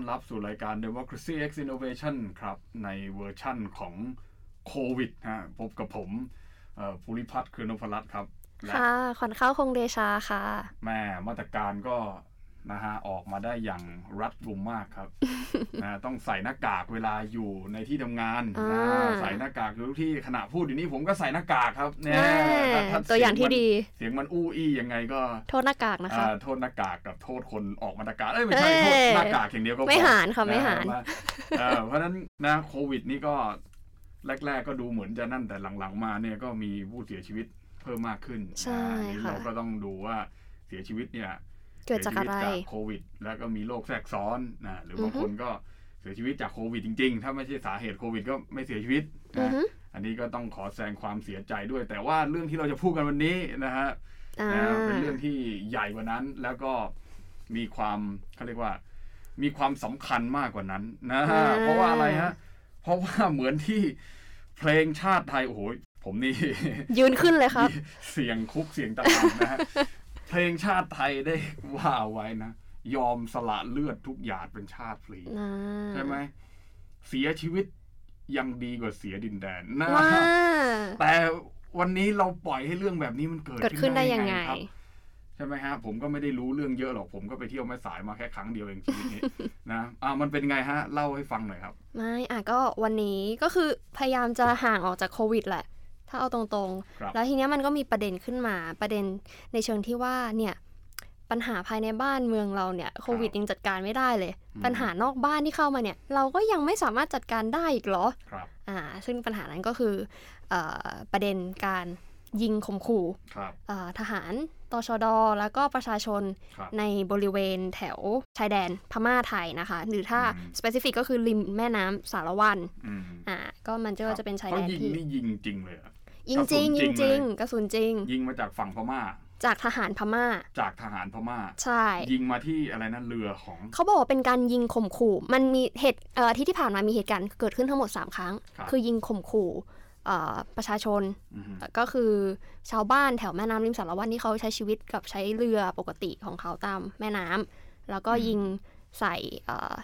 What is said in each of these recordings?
อนรับสู่รายการ Democracy X Innovation ครับ ในเวอร์ชั่นของโควิดฮะพบกับผมเอ่อภูริพัฒน์คือนพรัตน์ครับและค่ะ ขวัญข้าวคงเดชาค่ะ แม่มาตรการก็ นะฮะออกมาได้อย่างรัดกุมมากครับนะต้องใส่หน้ากากเวลาอยู่ในที่ทำงานอ่านะใส่หน้ากากอยู่ทุกที่ขณะพูดอยู่นี้ผมก็ใส่หน้ากากครับเนี่ยแน่ถ้าถ้ตัวอย่างที่เสีมันดี เสียงมันอู้อี้ยังไงก็โทษหน้ากากนะคะอ่าโทษหน้ากากกับโทษคนออกมาตรการเอ้ยไม่ใช่เอ้ยโทษหน้ากากอย่างเดียวก็พอไม่หารค่ะไม่หารนฮเออเพราะฉะนั้นนะโควิดนี่ก็แรก ๆ ก็ดูเหมือนจะนั่นแต่หลังๆ มาเนี่ยก็มีผู้เสียชีวิตเพิ่มมากขึ้นใช่อ่าอันนี้ค่ะเราก็ต้องดูว่าเสียชีวิตเนี่ย เกิดจากอะไรสียชีวิตจากโควิด แล้วก็มีโรคแทรกซ้อนนะหรืออฮึบางคนก็เสียชีวิตจากโควิดจริง ๆ ถ้าไม่ใช่สาเหตุโควิดก็ไม่เสียชีวิตอือนะฮึอันนี้ก็ต้องขอแสดงความเสียใจด้วย แต่ว่าเรื่องที่เราจะพูดกันวันนี้นะฮะอ่านะเป็นเรื่องที่ใหญ่กว่านั้นแล้วก็มีความเขาเรียกว่า มีความสำคัญมากกว่านั้นนะฮะอ่าเพราะว่าอะไรฮะเพราะว่าเหมือนที่เพลงชาติไทยโอ้โหผมนี่ ยืนขึ้นเลยครับ เสียงคุกเสียงตะลำนะฮะ เพลงชาติไทยได้ว่าเอาไว้นะ ยอมสละเลือดทุกหยาดเป็นชาติฟรีอ่าใช่ไหมเสียชีวิตยังดีกว่าเสียดินแดนนะว้าแต่วันนี้เราปล่อยให้เรื่องแบบนี้มันเกิดเกิดขึ้นได้ยังไงครับใช่ไหมฮะ ผมก็ไม่ได้รู้เรื่องเยอะหรอกผมก็ไปเที่ยวแม่สายมาแค่ครั้งเดียวเองชีวิตนี้นะอ่ามันเป็นไงฮะ เล่าให้ฟังหน่อยครับ ไม่อะก็วันนี้ก็คือพยายามจะห่างออกจากโควิดแหละ ถ้าเอาตรงครับๆแล้วทีเนี้ยมันก็มีประเด็นขึ้นมาประเด็นในเชิงที่ว่าเนี่ยปัญหาภายในบ้านเมืองเราเนี่ยโควิดยังจัดการไม่ได้เลย ปัญหานอกบ้านที่เข้ามาเนี่ย เราก็ยังไม่สามารถจัดการได้อีกเหรอครับอ่าซึ่งปัญหานั้นก็คือเออประเด็นการยิงข่มขู่ครับเอ่อทหารตชด แล้วก็ประชาชนครับในบริเวณแถวชายแดนพม่าไทยนะคะ หรือถ้าอืม specific ก็คือริมแม่น้ำสารวันอืมอ่าก็มันก็จะเป็นชายแดนเขายิงที่นี่ยิงจริงเลยเหรอ ยิงจริงกระสุยินงจจริริงงเลยกระสุนจริง ยิงมาจากฝั่งพม่า จากทหารพม่า จากทหารพม่า ใช่ ยิงมาที่อะไรนะเรือของ เขาบอกว่าเป็นการยิงข่มขู่ มันมีเหตุเอ่อที่ที่ผ่านมามีเหตุการณ์เกิดขึ้นทั้งหมด 3 ครั้งครับคือยิงข่มขู่เอ่อประชาชนอือฮึก็คือชาวบ้านแถวแม่น้ำริมสารวัตรที่เขาใช้ชีวิตกับใช้เรือปกติของเขาตามแม่น้ำแล้วก็ยิงใส่เอ่อ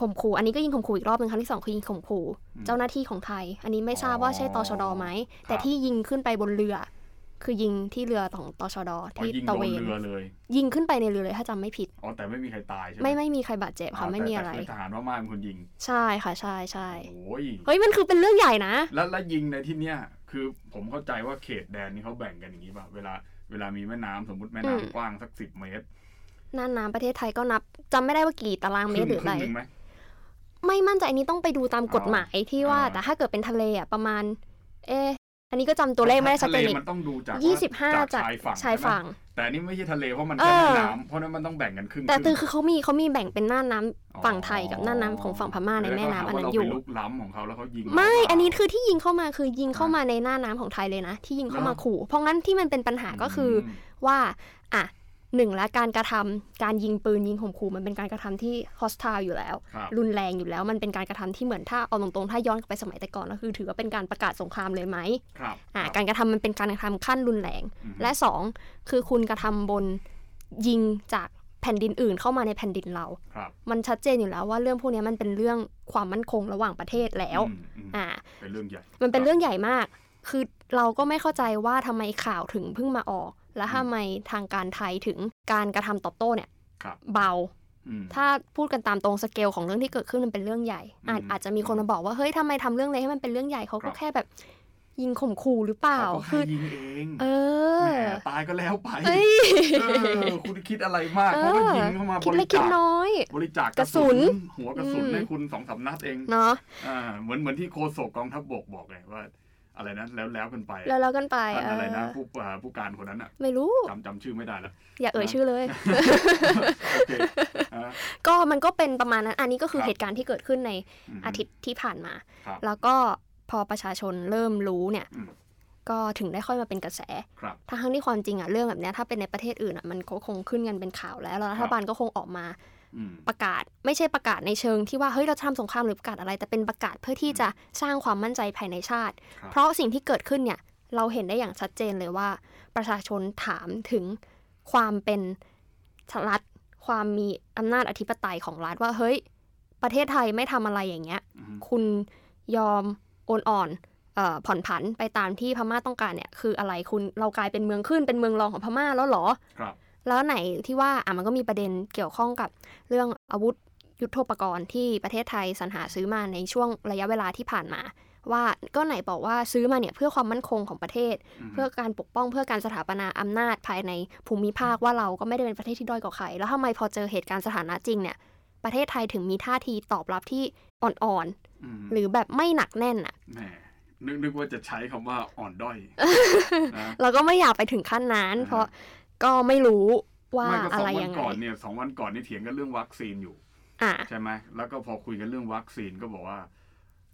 ข่มขู่อันนี้ก็ยิงข่มขู่อีกรอบหนึ่งครั้งที่สองคือยิงข่มขู่เจ้าหน้าที่ของไทย อันนี้ไม่ทราบว่าใช่ตชดไหมแต่ที่ยิงขึ้นไปบนเรือ คือยิงที่เรือของตชดอ๋อที่ยิงตะโดเวนนเรือเลยยิงขึ้นไปในเรือเลยถ้าจำไม่ผิดอ๋อแต่ไม่มีใครตายใช่ไหมไม่ไม่มีใครบาดเจ็บค่ะอ๋อไม่มีอะไรแต่แต่ทหารพม่าเป็นคนยิง ใช่ค่ะใช่ใช่โอ้ยเฮ้ยมันคือเป็นเรื่องใหญ่นะ แล้วแล้วยิงในที่เนี้ยคือผมเข้าใจว่าเขตแดนนี่เขาแบ่งกันอย่างนี้ป่ะเวลาเวลามีแม่น้ำสมมติแม่น้ำอืมกว้างสักสิบเมตรน่านน้ำประเทศไทยก็นับจำไม่ได้ว่ากี่ตารางเมตรหรืออะไรคงหนึ่ง ไหมไม่มั่นใจอันนี้ต้องไปดูตามกฎหมายที่ว่าอ่าแต่ถ้าเกิดเป็นทะเลอะประมาณ เอะอันนี้ก็จำตัวเลขไม่ได้ชัดทะเจเลนอีกมันต้องดูจากยี่สิบห้าจาจากกชายฝั่งชายใช่ไหมฝั่งแต่อันนี่ไม่ใช่ทะเลเพราะมันเอแค่อแม่น้ำเพราะฉะนั้นมันต้องแบ่งกันครึ่ง แต่ครึ่งคือเขามีเขามีแบ่งเป็นน่านน้ำฝั่งไทยกับน่านน้ำของฝั่งพม่าในแม่น้ำอันนั้นอยู่แล้วก็หาว่าเราไปลุกล้ำของเขาแล้วเขายิง ไม่เราอันนี้คือที่ยิงเข้ามาคือยิงเข้ามาในหน้าน้ำของไทยเลยนะ ที่ยิงเข้ามาขู่ เพราะงั้นที่มันเป็นปัญหาก็คืออมว่า อะ หนึ่งและการกระทำการยิงปืนยิงข่มขู่มันเป็นการกระทำที่ hostile อยู่แล้วครับรุนแรงอยู่แล้ว มันเป็นการกระทำที่เหมือนถ้าเอาตรงๆถ้าย้อนกลับไปสมัยแต่ก่อนก็คือ ถือว่าเป็นการประกาศสงครามเลยไหมครับอ่าครับการกระทำมันเป็นการกระทำขั้นรุนแรงอืมและสองคือคุณกระทำบนยิงจากแผ่นดินอื่นเข้ามาในแผ่นดินเราครับมันชัดเจนอยู่แล้วว่าเรื่องพวกนี้มันเป็นเรื่องความมั่นคงระหว่างประเทศแล้วอืมอืมอ่า เป็นเรื่องใหญ่ มันเป็นเรื่องใหญ่มาก คือเราก็ไม่เข้าใจว่าทำไมข่าวถึงเพิ่งมาออก และทำไมทางการไทยถึงการกระทำตอบโต้เนี่ยครับเบาอืมถ้าพูดกันตามตรงสเกลของเรื่องที่เกิดขึ้นมันเป็นเรื่องใหญ่ อาจอืมอาจจะมีคนมาบอกว่าเฮ้ยทำไมทำเรื่องเล็กให้มันเป็นเรื่องใหญ่เขาครัก็บแค่แบบยิงข่มขู่หรือเปล่าเขาก็คืแค่อยิงเองเอแหอมตายก็แล้วไปเอ้ยเออคุณคิดอะไรมากเอเขาก็อยิงเข้ามาคิบดเล็ริกคิจาดคน้อย บริจาคกระสุน หัวกระสุนอืมให้คุณสองสามนัดเองเนาะอ่าเหมือนเหมือนที่โฆษกกองทัพบกบอกไงว่า อะไรนะแล้วแล้วกันไป แล้วแล้วกันไปท่านอะไรนะเออผู้อ่าผู้การคนนั้นอะ ไม่รู้จำจำชื่อไม่ได้แล้วอย่าเอ่ยนะชื่อเลยโอเคอ่าก็มันก็เป็นประมาณนั้น อันนี้ก็คือครับเหตุการณ์ที่เกิดขึ้นในมอาทิตย์ที่ผ่านมาครับแล้วก็พอประชาชนเริ่มรู้เนี่ยอืมก็ถึงได้ค่อยมาเป็นกระแสครับทั้งที่ความจริงอะเรื่องแบบเนี้ยถ้าเป็นในประเทศอื่นอะมันก็คงขึ้นกันเป็นข่าวแล้วแล้วรัฐบาลก็คงออกมาอืม ประกาศไม่ใช่ประกาศในเชิงที่ว่าเฮ้ยเราจะทำสงครามหรือประกาศอะไร แต่เป็นประกาศเพื่อที่จะสร้างความมั่นใจภายในชาติครับเพราะสิ่งที่เกิดขึ้นเนี่ยเราเห็นได้อย่างชัดเจนเลยว่า ประชาชนถามถึงความเป็นรัฐความมีอำนาจอธิปไตยของรัฐว่าเฮ้ย ประเทศไทยไม่ทำอะไรอย่างเงี้ยอืมคุณยอมโอนอ่อนเอ่อผ่อนผันไปตามที่พม่าต้องการเนี่ย คืออะไรคุณเรากลายเป็นเมืองขึ้นเป็นเมืองรองของพม่าแล้วเหรอ ครับ แล้วไหนที่ว่าอะมันก็มีประเด็นเกี่ยวข้องกับเรื่องอาวุธยุทโธปกรณ์ที่ประเทศไทยสรรหาซื้อมาในช่วงระยะเวลาที่ผ่านมา ว่าก็ไหนบอกว่าซื้อมาเนี่ยเพื่อความมั่นคงของประเทศอืมเพื่อการปกป้องเพื่อการสถาปนาอำนาจภายในภูมิภาคว่าเราก็ไม่ได้เป็นประเทศที่ด้อยกว่าใคร แล้วทำไมพอเจอเหตุการณ์สถานะจริงเนี่ยประเทศไทยถึงมีท่าทีตอบรับที่อ่อนอืมๆหรือแบบไม่หนักแน่นอะแหมนึกนึกว่าจะใช้คำว่าอ่อนด้อยนะเราก็ไม่อยากไปถึงขั้นนั้น เพราะ ก็ไม่รู้ว่าไม่ก็สอะองไรวัยันงไงก่อนเนี่ยสองวันก่อนนี่เถียงกันเรื่องวัคซีนอยู่อะใช่ไหมแล้วก็พอคุยกันเรื่องวัคซีนก็บอกว่า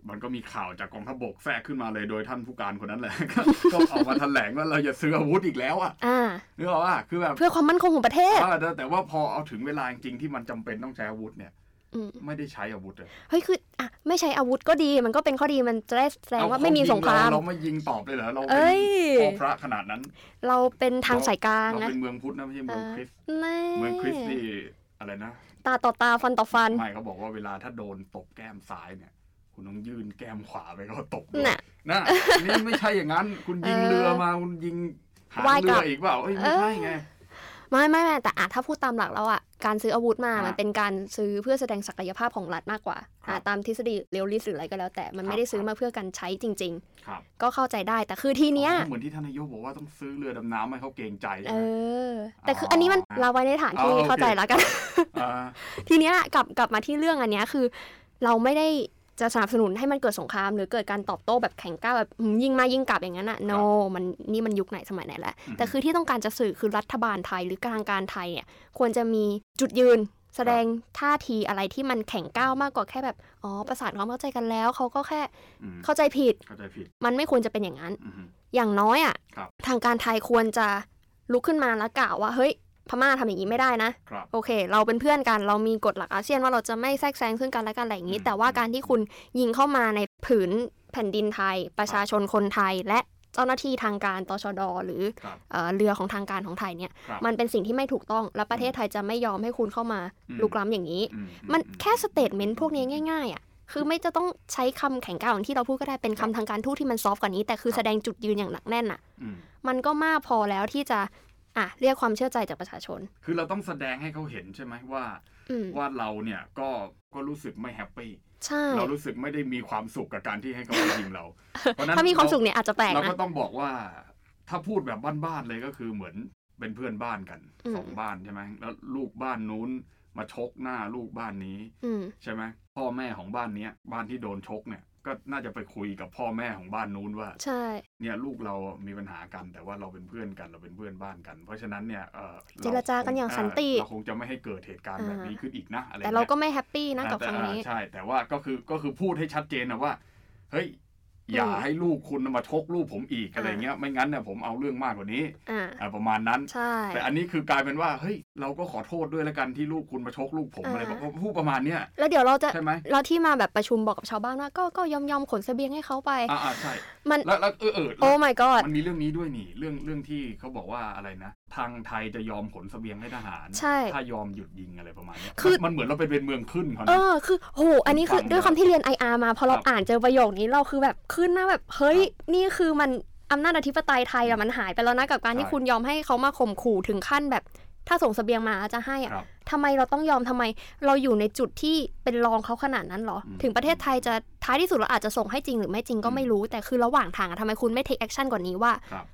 มันก็มีข่าวจากกองทัพบกแทรกขึ้นมาเลยโดยท่านผู้การคนนั้นแหละ ก็ก็ออกมาแถลงว่าเราจะซื้ออาวุธอีกแล้วอะอ่านึกออกว่าคือแบบเพื่อความมั่นคงของประเทศเออแต่แต่ว่าพอเอาถึงเวลาจริงๆที่มันจำเป็นต้องใช้อาวุธเนี่ยอืม ไม่ได้ใช้อาวุธเลยเฮ้ยคืออะไม่ใช้อาวุธก็ดีมันก็เป็นข้อดีมันจะได้แสดงว่าไม่มีสงครามเเราไม่ยิงตอบเลยเหรอเราเอ้เป็นยพ่อพระขนาดนั้น เราเป็นทางสายกลางเรานะเป็นเมืองพุทธนะไม่ใช่เมืองคริสต์แน่เมืองคริสต์นี่อะไรนะตาต่อตาฟันต่อฟันไม่เขาบอกว่าเวลาถ้าโดนตบแก้มซ้ายเนี่ย คุณต้องยื่นแก้มขวาไปเขาตบด้วยน่ะนะนี่ไม่ใช่อย่างนั้น คุณยิงเออเรือมาคุณยิงหางว่ายกเรืลัอบอีกเปล่าเอ้ยไม่ใช่ไง ไม่ไม่ไม่แต่อะถ้าพูดตามหลักแล้วอะการซื้ออาวุธมาอะมันเป็นการซื้อเพื่อแสดงศักยภาพของรัฐมากกว่าครับอะตามทฤษฎีเรียลลิสหรืออะไรก็แล้ว แต่มันครับไม่ได้ซื้อมาเพื่อการใช้จริงครับๆก็เข้าใจได้แต่คือทีเนี้ยอ๋อเหมือนที่ท่านนายกบอกว่าต้องซื้อเรือดำน้ำให้เขาเกรงใจใช่เอไหมอแต่คืออันนี้มันอ๋อเราไว้ในฐานที่อ๋อโอเคเข้าใจแล้วกันอ่าทีเนี้ยกลับกลับมาที่เรื่องอันเนี้ยคือ เราไม่ได้ จะสนับสนุนให้มันเกิดสงคราม หรือเกิดการตอบโต้แบบแข่งก้าวแบบอืมยิงมายิงกลับอย่างนั้นอะ no มันนี่มันยุคไหนสมัยไหนแล้วอืมแต่คือที่ต้องการจะสื่อคือรัฐบาลไทยหรือทางการไทยเนี่ยควรจะมีจุดยืนแสดงท่าทีอะไรที่มันแข่งก้าวมากกว่าแค่แบบ อ๋อ ประสานความเข้าใจกันแล้ว เขาก็แค่อืมเข้าใจผิดเข้าใจผิด มันไม่ควรจะเป็นอย่างนั้นอืมอย่างน้อยอะครับทางการไทยควรจะลุกขึ้นมาแล้วกล่าวว่า เฮ้ย พม่าทำอย่างนี้ไม่ได้นะครับโอเค เราเป็นเพื่อนกัน เรามีกฎหลักอาเซียนว่าเราจะไม่แทรกแซงซึ่งกันและกันอะไรอย่างนี้อืมแต่ว่าการที่คุณยิงเข้ามาในผืนแผ่นดินไทย ประชาชนคนไทยและเจ้าหน้าที่ทางการตชดหรือครับเอ่อเรือของทางการของไทยเนี่ยครับมันเป็นสิ่งที่ไม่ถูกต้อง และประเทศไทยจะไม่ยอมให้คุณเข้ามาอืมลุกล้ำอย่างนี้อืม มันแค่ statement พวกนี้ง่ายๆอะคือไม่จะต้องใช้คำแข็งกร้าวอย่างที่เราพูดก็ได้เป็นคำทางการทูตที่มัน soft กว่านี้ แต่คือแสดงจุดยืนอย่างหนักแน่นอะอืมมันก็มากพอแล้วที่จะ อะเรียกความเชื่อใจจากประชาชน คือเราต้องแสดงให้เขาเห็นใช่ไหมว่าอืมว่าเราเนี่ยก็ก็รู้สึกไม่ happy ใช่เรารู้สึกไม่ได้มีความสุขกับการที่ให้เขามายิงเรา เพราะฉะนั้นถ้ามีความสุขเนี่ยอาจจะแปลกเราก็นะต้องบอกว่า ถ้าพูดแบบบ้านๆเลยก็คือเหมือนเป็นเพื่อนบ้านกันอืมสองบ้านใช่ไหมแล้วลูกบ้านนู้นมาชกหน้าลูกบ้านนี้อืมใช่ไหมพ่อแม่ของบ้านเนี้ยบ้านที่โดนชกเนี่ย ก็น่าจะไปคุยกับพ่อแม่ของบ้านนู้นว่า ใช่ เนี่ยลูกเรามีปัญหากัน แต่ว่าเราเป็นเพื่อนกันเราเป็นเพื่อนบ้านกัน เพราะฉะนั้นเนี่ยเออเจรจากันอย่างสันติ เราคงจะไม่ให้เกิดเหตุการณ์แบบนี้ขึ้นอีกนะอะไรแต่เราก็งี้ยไม่ happy นะกับอ่าครั้งนี้แต่อ่าใช่ แต่ว่าก็คือก็คือพูดให้ชัดเจนนะว่า เฮ้ย อย่าอืมให้ลูกคุณมาชกลูกผมอีกอะไรอ่าเงี้ย ไม่งั้นเนี่ยผมเอาเรื่องมากกว่านี้อ่าอ่าประมาณนั้นใช่แต่อันนี้คือกลายเป็นว่า เฮ้ย เราก็ขอโทษด้วยแล้วกันที่ลูกคุณมาชกลูกผมอ่าอะไรแบบพูดประมาณเนี้ยแล้วเดี๋ยวเราจะใช่ไหมเราที่มาแบบประชุมบอกกับชาวบ้านว่าก็ก็ยอมยอมขนเสบียงให้เขาไปอ่าอ่าใช่มันแล้วแล้วเออเออโอ้ my god มันมีเรื่องนี้ด้วยนี่ เรื่องเรื่องที่เขาบอกว่าอะไรนะ ทางไทยจะยอมขนเสบียงให้ทหารใช่ถ้ายอมหยุดยิงอะไรประมาณเนี้ยคือมันเหมือนเราไปเป็นเมืองขึ้นเขาเอนะอคือโหอันนี้คือฟังด้วยความที่เรียน IR มาพอเราครับอ่านเจอประโยคนี้เราคือแบบขึ้นหน้าแบบเฮ้ยครับนี่คือมันอำนาจอธิปไตยไทยอะมันหายไปแล้วนะกับการที่ใช่คุณยอมให้เขามาข่มขู่ถึงขั้นแบบ ถ้าส่งเสบียงมาจะให้อะครับทำไมเราต้องยอมทำไมเราอยู่ในจุดที่เป็นรองเขาขนาดนั้นเหรออืมถึงประเทศไทยจะท้ายที่สุดเราอาจจะส่งให้จริงหรือไม่จริงก็ไม่รู้แต่คือระหว่างทางอะทำไมคุณไม่ take action กว่านี้ว่าครับ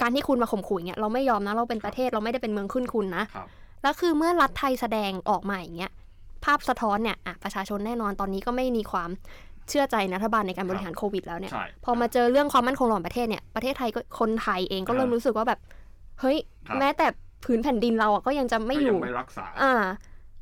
การที่คุณมาข่มขู่อย่างเงี้ยเราไม่ยอมนะเราเป็นประเทศเราไม่ได้เป็นเมืองขึ้นคุณนะครับแล้วคือเมื่อรัฐไทยแสดงออกมาอย่างเงี้ยภาพสะท้อนเนี่ยอะประชาชนแน่นอนตอนนี้ก็ไม่มีความเชื่อใจในรัฐบาลในการบริหารโควิดแล้วเนี่ยใช่พอมาเจอเรื่องความมั่นคงระหว่างประเทศเนี่ยประเทศไทยก็คนไทยเองก็เริ่มอ่ารู้รู้สึกว่าแบบเฮ้ยครับแม้แต่ผืนแผ่นดินเราอะก็ยังจะไม่ก็อยัยู่งไม่รักษาอ่า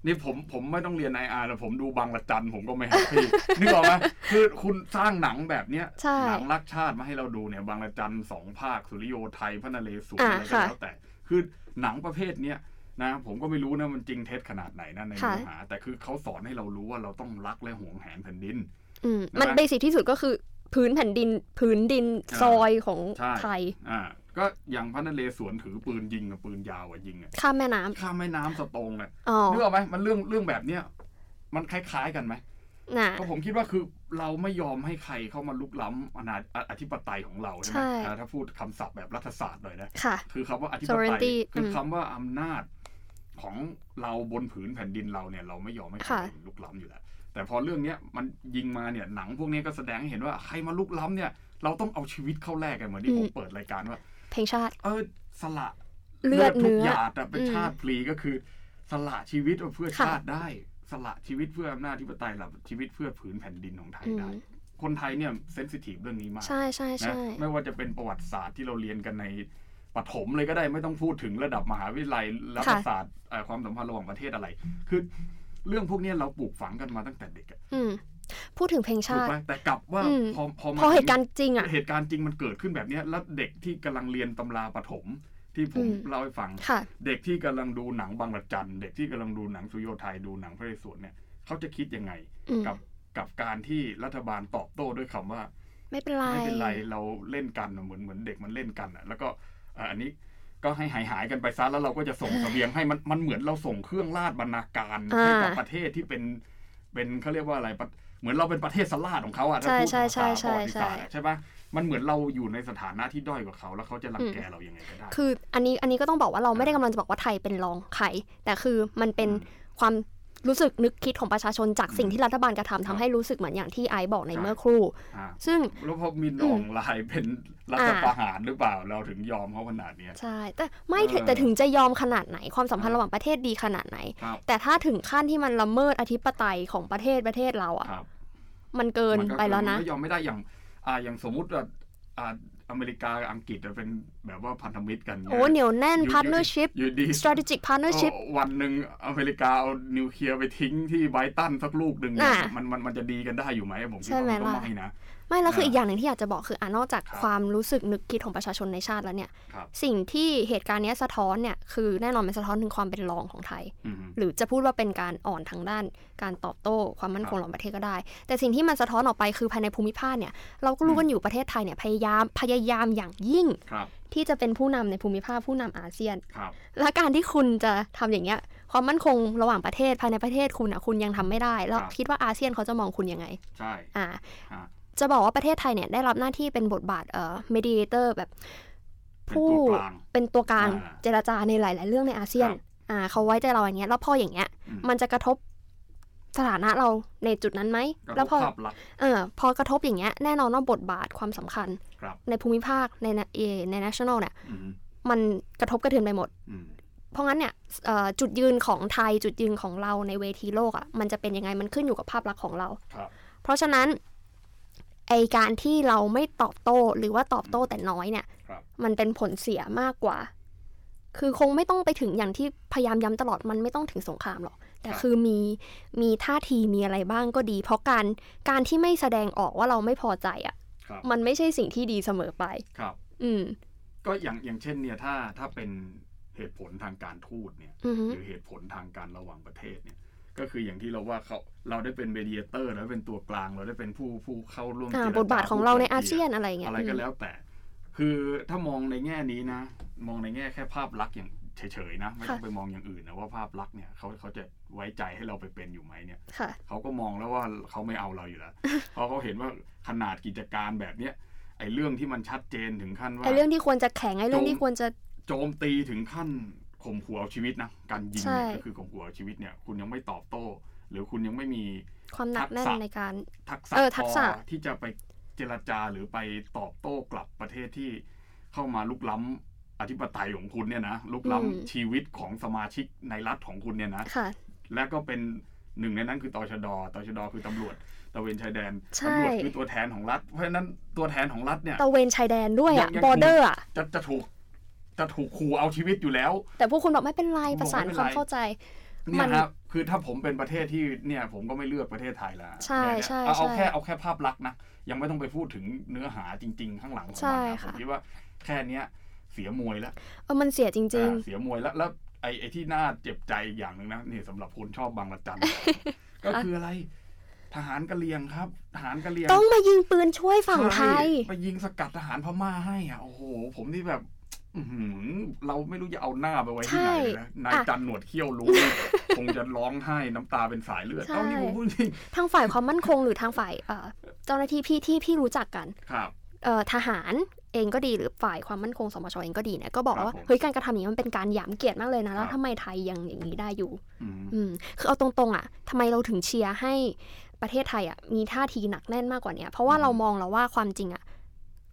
นี่ผมผมไม่ต้องเรียนไออาร์แล้วผมดูบางละจันผมก็ไม่แฮปปี้นึกออกไหมคือคุณสร้างหนังแบบเนี้ยใช่หนังรักชาติมาให้เราดูเนี่ยบางละจันสองภาคสุริโยไทยพระนเรศวรอ่าอะไรก็ค่ะแล้วแต่ คือหนังประเภทเนี้ยนะผมก็ไม่รู้นะมันจริงเท็จขนาดไหนนะในค่ะเนื้อหา แต่คือเขาสอนให้เรารู้ว่าเราต้องรักและหวงแหนแผ่นดินอืมนะมันเบสิกที่สุดก็คือพื้นแผ่นดินพื้นดินอ่าซอยของใช่ไทยอ่า ก็ก็อย่างพระนเรศวรถือปืนยิงกับปืนยาวอะยิงอะข้ามแม่น้ำข้ามแม่น้ำสตงเลยอ๋อนึกออกไหมมันเรื่องเรื่องแบบเนี้ยมันคล้ายๆกันไหมน่ะเพราะผมคิดว่าคือเราไม่ยอมให้ใครเข้ามาลุกล้ำอนาอธิปไตยของเราใช่ไหมใช่อ่าถ้าพูดคำศัพท์แบบรัฐศาสตร์หน่อยนะค่ะคือคำว่าอธิปไตย Sovereignty คืออมคำว่าอำนาจของเราบนผืนแผ่นดินเราเนี่ย เราไม่ยอมให้ใครค่ะลุกล้ำอยู่แล้วแต่พอเรื่องเนี้ยมันยิงมาเนี่ยหนังพวกเนี้ยก็แสดงให้เห็นว่าใครมาลุกล้ำเนี่ย เราต้องเอาชีวิตเข้าแลกกันเหมือนที่ผมเปิดรายการว่า เพลงชาติ เออสละเลือดทุกเนื้อหยาดอะเป็นอืมชาติพลีก็คือ สละชีวิตเพื่อค่ะชาติได้ สละชีวิตเพื่ออำนาจธิปไตยหลัชีวิตเพื่อผืนแผ่นดินของไทยอืมได้คนไทยเนี่ยเซนซิทีฟเรื่องนี้มากใช่ใช่นะใช่ไม่ว่าจะเป็นประวัติศาสตร์ที่เราเรียนกันในปฐมเลยก็ได้ไม่ต้องพูดถึงระดับมหาวิทยาลัยรัฐศาสตร์เอ่อความสัมพันธ์ระหว่างประเทศอะไร คือเรื่องพวกเนี้ยเราปลูกฝังกันมาตั้งแต่เด็กอะอืม พูดถึงเพลงถูกชาติไหมแต่กลับว่าอืมพอพอมาพอเหถึงตุการณ์จริงอะเหตุการณ์จริงมันเกิดขึ้นแบบเนี้ยแล้วเด็กที่กำลังเรียนตำราปฐมที่ผมอืมเล่าให้ฟังค่ะเด็กที่กำลังดูหนังบางระจันเด็กที่กำลังดูหนังสุโยไทยดูหนังพระนเรศวรเนี่ยเขาจะคิดยังไงอืมกับกับการที่รัฐบาลตอบโต้ด้วยคำว่า ไม่เป็นไรไม่เป็นไรเราเล่นกันอะเหมือนเหมือนเด็กมันเล่นกันอะแล้วก็เอ่ออันนี้ก็ให้หายหายๆกันไปซะแล้วเราก็จะส่งเสบียงให้มันมันเหมือนเราส่งเครื่องราชบรรณาการอ่าให้กับประเทศที่เป็นเป็นเขาเรียกว่าอะไรปะ เหมือนเราเป็นประเทศสลาดของเขาอะถ้าใช่พูดใช่ภาษาใช่ประวัติศาสตร์ใช่อะใช่ปะมันเหมือนเราอยู่ในสถานะที่ด้อยกว่าเขาแล้วเขาจะรังแกเรายังไงก็ได้ คืออันนี้อันนี้ก็ต้องบอกว่าเราไม่ได้กำลังจะบอกว่าไทยเป็นรองใครแต่คือมันเป็นอืมความ รู้สึกนึกคิดของประชาชนจากสิ่งอืมที่รัฐบาลกระทำครัทำบให้รู้สึกเหมือนอย่างที่ไอซ์บอกในใช่เมื่อครู่อ่าซึ่งแล้วพอมีหนองลายเป็นรัฐประหารหรือเปล่าเราถึงยอมเขาขนาดเนี้ยใช่ แต่ไม่ถึงเออแต่ถึงจะยอมขนาดไหนความสัมพันธ์อ่าระหว่างประเทศดีขนาดไหนครับแต่ถ้าถึงขั้นที่มันละเมิดอธิปไตยของประเทศประเทศเราอะครับมันเกินมัก็ไปแล้วนะมัก็ยอมไม่ได้อย่างอ่าอย่างสมมุติว่า อ่าอเมริกากับอังกฤษจะเป็นแบบว่าพันธมิตรกันโอ้เหนียวแน่น partnership อยู่ดี strategic partnership เออวันหนึ่งอเมริกาเอานิวเคลียร์ไปทิ้งที่ไบรตันสักลูกหนึ่งเนี่ยน่ะมันมันมันจะดีกันได้อยู่ไหมผมคิดใช่ว่าไหมมันก็ล่ะ ไม่นะไม่แล้วคืออ่าอีกอย่างหนึ่งที่อยากจะบอกคืออะนอกจากครับความรู้สึกนึกคิดของประชาชนในชาติแล้วเนี่ยครับสิ่งที่เหตุการณ์เนี้ยสะท้อนเนี่ยคือแน่นอนมันสะท้อนถึงความเป็นรองของไทยอืมหรือจะพูดว่าเป็นการอ่อนทางด้าน การตอบโต้ความมั่นคงครับของประเทศก็ได้ แต่สิ่งที่มันสะท้อนออกไปคือภายในภูมิภาคเนี่ยเราก็รู้กันอยู่ประเทศไทยเนี่ยพยายามพยายามอย่างยิ่งครับที่จะเป็นผู้นำในภูมิภาคผู้นำอาเซียนครับและการที่คุณจะทำอย่างเงี้ยความมั่นคงระหว่างประเทศภายในประเทศคุณอะคุณยังทำไม่ได้ แล้วครับคิดว่าอาเซียนเขาจะมองคุณยังไง ใช่ อ่าฮะ จะบอกว่าประเทศไทยเนี่ยได้รับหน้าที่เป็นบทบาทเอ่อ mediator แบบเป็นผู้ตัวกลางเป็นตัวกลางอ่าเจรจาในหลาย ๆ เรื่องในอาเซียนครับอ่าเขาไว้ใจเราอย่างเงี้ยแล้วพออย่างเงี้ยอืมมันจะกระทบสถานะเราในจุดนั้นไหมกระทแล้วบพอภาพลักษณ์เออพอกระทบอย่างเงี้ยแน่นอนว่าบทบาทความสำคัญครับในภูมิภาคในในใน national เนี่ยอืมมันกระทบกระเทือนไปหมดอืมเพราะงั้นเนี่ยเอ่อจุดยืนของไทยจุดยืนของเราในเวทีโลกอะ่ะมันจะเป็นยังไงมันขึ้นอยู่กับภาพลักษณ์ของเราครับเพราะฉะนั้น ไอการที่เราไม่ตอบโต้หรือว่าตอบโต้แต่น้อยเนี่ยครับมันเป็นผลเสียมากกว่า คือคงไม่ต้องไปถึงอย่างที่พยายามย้ำตลอดมันไม่ต้องถึงสงครามหรอก แต่ครับคือมีมีท่าทีมีอะไรบ้างก็ดี เพราะการการที่ไม่แสดงออกว่าเราไม่พอใจอะ่ะครับมันไม่ใช่สิ่งที่ดีเสมอไป ครับ อืม ก็อย่างอย่างเช่นเนี่ยถ้าถ้าเป็นเหตุผลทางการทูตเนี่ยอือฮึหรือเหตุผลทางการระหว่างประเทศเนี่ย ก็คืออย่างที่เราว่าเขาเราได้เป็นเมดิเอเตอร์เราได้เป็นตัวกลางเราได้เป็นผู้ผู้เข้าร่วมอ่าเจรจบทบาทของเราในพูดไกล่อาเซียนกลี่อะไรอย่างเงี้ยอะไรก็อืมแล้วแต่ คือถ้ามองในแง่นี้นะ มองในแง่แค่ภาพลักษณ์อย่างเฉยๆนะ ไม่ต้องค่ะไปมองอย่างอื่นนะว่าภาพลักษณ์เนี่ยเขาเขาจะไว้ใจให้เราไปเป็นอยู่ไหมเนี่ยค่ะเขาก็มองแล้วว่าเขาไม่เอาเราอยู่แล้วเพราะเขาเห็นว่าขนาดกิจการแบบเนี้ยไอ้เรื่องที่มันชัดเจนถึงขั้นว่าไอเรื่องที่ควรจะแข็งไอเรื่องที่ควรจะโจมตีถึงขั้น ข่มขู่เอาชีวิตนะการยิงใช่เนี่ยก็คือข่มขู่เอาชีวิตเนี่ย คุณยังไม่ตอบโต้ หรือคุณยังไม่มีความหนักแน่นทักษะในการทักษะเออทัพกอษะที่จะไปเจรจาหรือไปตอบโต้กลับประเทศที่เข้ามาลุกล้ำอธิปไตยของคุณเนี่ยนะลุกล้ำชีวิตของสมาชิกในรัฐของคุณเนี่ยนะค่ะและก็เป็นหนึ่งในนั้นคือตชดตชดคือตำรวจตระเวนชายแดนใช่ตำรวจคือตัวแทนของรัฐ เพราะฉะนั้นตัวแทนของรัฐเนี่ยตะเวนชายแดนด้วยยัอะงยังบอร์เดอร์อะจะจะถูก จะถูกขู่เอาชีวิตอยู่แล้ว แต่พวกคุณบอกไม่เป็นไรผมบอกประสานไม่เป็นความไรเข้าใจเนี่มัยนครับคือถ้าผมเป็นประเทศที่เนี่ยผมก็ไม่เลือกประเทศไทยแล้วใช่เนี่ยใช่เอาเอาใช่แค่เอาแค่ภาพลักษณ์นะยังไม่ต้องไปพูดถึงเนื้อหาจริง ๆ ข้างหลังของใช่มันนะผค่ะมคิดว่าแค่เนี้ยเสียมวยแล้วเออมันเสียจริงอ่าเสียมวยแล้วแล้วไอ้ไอ้ที่น่าเจ็บใจอีกอย่างหนึ่งนะนี่สำหรับคนชอบบางระจันก็คืออะไร ทหารกะเหรี่ยงครับ ทหารกะเหรี่ยงๆต้องมายิงปืนช่วยฝั่งไทยใช่ไปยิงสกัดทหารพม่าให้อะโอ้โห ผมนี่แบบ เราไม่รู้จะเอาหน้าไปไว้ที่ไหนนะนายจันหนวดเขี้ยวรู้คงจะร้องไห้น้ำตาเป็นสายเลือดเท่านี้ผมพูดจริงทางฝ่ายความมั่นคงหรือทางฝ่ายเจ้าหน้าที่พี่ที่พี่รู้จักกันครับทหารเองก็ดีหรือฝ่ายความมั่นคงสมชเองก็ดีเนี่ยก็บอกว่าเฮ้ยการกระทำอย่างนี้มันเป็นการหยามเกียรติมากเลยนะแล้วทำไมไทยยังอย่างนี้ได้อยู่อืมคือเอาตรงๆอะทำไมเราถึงเชียร์ให้ประเทศไทยอะมีท่าทีหนักแน่นมากกว่านี้เพราะว่าเรามองแล้วว่าความจริงอะ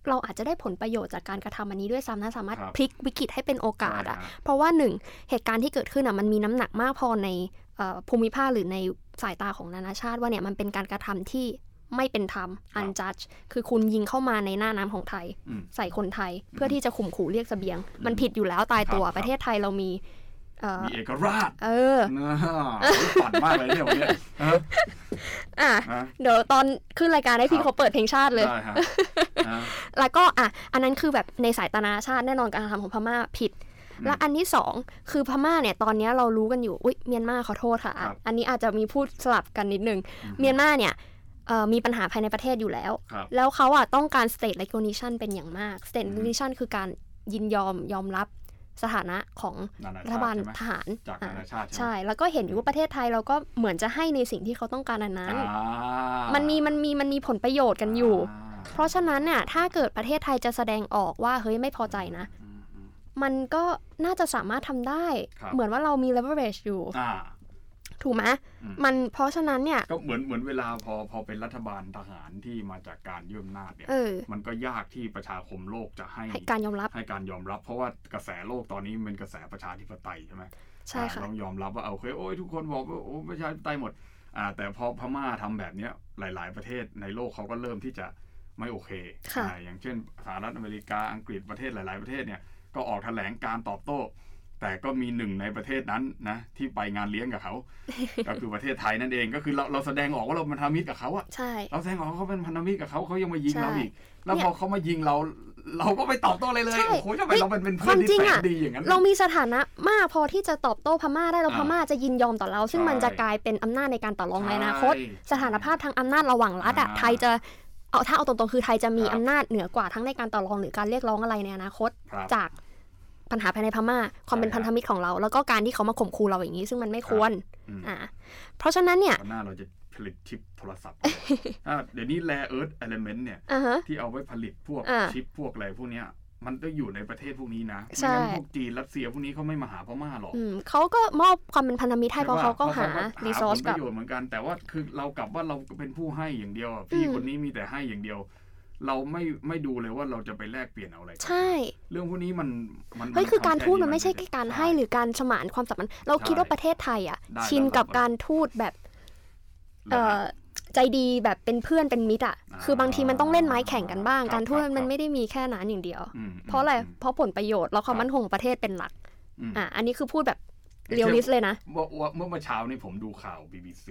เราอาจจะได้ผลประโยชน์จากการกระทำอันนี้ด้วยซ้ำนะสามารถพลิกวิกฤตให้เป็นโอกาสอะเพราะว่าหนึ่งเหตุการณ์ที่เกิดขึ้นอะมันมีน้ำหนักมากพอในภูมิภาคหรือในสายตาของนานาชาติว่าเนี่ยมันเป็นการกระทำที่ไม่เป็นธรรม unjudge คือคุณยิงเข้ามาในหน้าน้ำของไทย ใส่คนไทยเพื่อที่จะข่มขู่เรียกสเสบียง มันผิดอยู่แล้วตายตัวประเทศไทยเรามี มีเอกราช เออฝันมากเลยเนี่ยวันนี้อะเดี๋ยวตอนขึ้นรายการให้พี่เขาเปิดเพลงชาติเลย แล้วก็อะ อันนั้นคือแบบในสายตานาชาติแน่นอนการทำของพม่าผิด และอันที่สองคือพม่าเนี่ยตอนนี้เรารู้กันอยู่ อุ้ยเมียนมาขอโทษค่ะ อันนี้อาจจะมีพูดสลับกันนิดนึง เมียนมาเนี่ยมีปัญหาภายในประเทศอยู่แล้ว แล้วเขาอะต้องการ state recognition เป็นอย่างมาก state recognition คือการยินยอมยอมรับ สถานะของรัฐบาลทหารใช่ แล้วก็เห็นอยู่ว่าประเทศไทยเราก็เหมือนจะให้ในสิ่งที่เขาต้องการอันนั้น มันมีมันมีมันมีผลประโยชน์กันอยู่ เพราะฉะนั้นเนี่ยถ้าเกิดประเทศไทยจะแสดงออกว่าเฮ้ยไม่พอใจนะ มันก็น่าจะสามารถทำได้ เหมือนว่าเรามี leverage อยู่ ถูกไหมมันเพราะฉะนั้นเนี่ยก็เหมือนเหมือนเวลาพอพอเป็นรัฐบาลทหารที่มาจากการยืมนาจเนี่ยมันก็ยากที่ประชาคมโลกจะให้การยอมรับให้การยอมรับ เพราะว่ากระแสโลกตอนนี้เป็นกระแสประชาธิปไตยใช่ไหมใช่ค่ะต้องยอมรับว่าเอาเคยโอ้ยทุกคนบอกว่าโอ้ประชาธิปไตยหมดอ่าแต่พอพม่าทำแบบเนี้ยหลาย ๆ ประเทศในโลกเขาก็เริ่มที่จะไม่โอเคอ่าอย่างเช่นสหรัฐอเมริกาอังกฤษประเทศหลาย ๆ ประเทศเนี่ยก็ออกแถลงการตอบโต้ แต่ก็มีหนึ่งในประเทศนั้นนะที่ไปงานเลี้ยงกับเขา ก็คือประเทศไทยนั่นเองก็คือเราเราแสดงออกว่าเราเป็นพันธมิตรกับเขาอะใช่เราแสดงออกเขาเป็นพันธมิตรกับเขาเขายังมายิงเราอีก แล้วพอเขามายิงเรา เราก็ไปตอบโต้เลยเลยโอ้โหทำไมเราเป็นเป็นเพื่อนที่แสนดีอย่างนั้นเรามีสถานะมากพอที่จะตอบโต้พม่าได้เราพม่าจะยินยอมต่อเรา ซึ่งมันจะกลายเป็นอำนาจในการต่อรองในอนาคต สถานภาพทางอำนาจระหว่างรัฐอะไทยจะเอาถ้าเอาตรงๆคือไทยจะมีอำนาจเหนือกว่าทั้งในการต่อรองหรือการเรียกร้องอะไรในอนาคตจาก ปัญหาภายในพม่า ความเป็นพันธมิตรของเรา แล้วก็การที่เขามาข่มขู่เราอย่างนี้ ซึ่งมันไม่ควร อ่า เพราะฉะนั้นเนี่ยหน้าเราจะผลิตชิปโทรศัพท์เดี๋ยวนี้ rare earth element เนี่ยที่เอาไว้ผลิตพวกชิปพวกอะไรพวกเนี้ยมันก็อยู่ในประเทศพวกนี้นะไม่งั้นพวกจีนรัสเซียพวกนี้เขาไม่มาหาพม่าหรอกเขาก็มอบความเป็นพันธมิตรให้เพราะเขาก็หา resource ประโยชน์เหมือนกันแต่ว่าคือเรากลับว่าเราเป็นผู้ให้อย่างเดียว พี่คนนี้มีแต่ให้อย่างเดียว เราไม่ไม่ดูเลยว่าเราจะไปแลกเปลี่ยนเอาอะไรใช่ เรื่องพวกนี้มันมันเฮ้ยคือการทูตมันไม่ใช่แค่การให้หรือการสมานความสัมพันธ์เราคิดว่าประเทศไทยอะ ชินกับการทูตแบบเอ่อใจดีแบบเป็นเพื่อนเป็นมิตรอะคือบางทีมันต้องเล่นไม้แข็งกันบ้าง การทูตมันไม่ได้มีแค่นั้นอย่างเดียว เพราะอะไรเพราะผลประโยชน์แล้วความมั่นคงของประเทศเป็นหลักอ่าอันนี้คือพูดแบบ realist เลยนะเมื่อเมื่อเช้านี้ผมดูข่าว BBC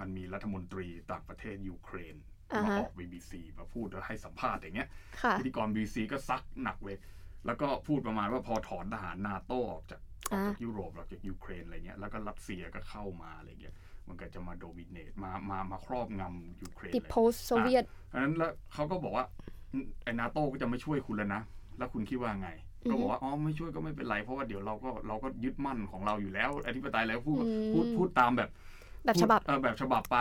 มันมีรัฐมนตรีต่างประเทศยูเครน มาออก BBC มาพูดแล้วให้สัมภาษณ์อย่างเงี้ยพิธีกร BBC ก็ซักหนักเลย แล้วก็พูดประมาณว่าพอถอนทหารนาโต้ออกจากออกจากยุโรปออกจากยูเครนอะไรเงี้ยแล้วก็รัสเซียก็เข้ามาอะไรเงี้ยมันก็จะมา dominate มามามาครอบงำยูเครนติด post Soviet อันนั้นแล้วเขาก็บอกว่าไอ้นาโต้ก็จะไม่ช่วยคุณแล้วนะ แล้วคุณคิดว่าไง ก็บอกว่าอ๋อไม่ช่วยก็ไม่เป็นไร เพราะว่าเดี๋ยวเราก็เราก็ยึดมั่นของเราอยู่แล้วอธิปไตยแล้วพูดพูดพูดตามแบบแบบฉบับเออแบบฉบับไป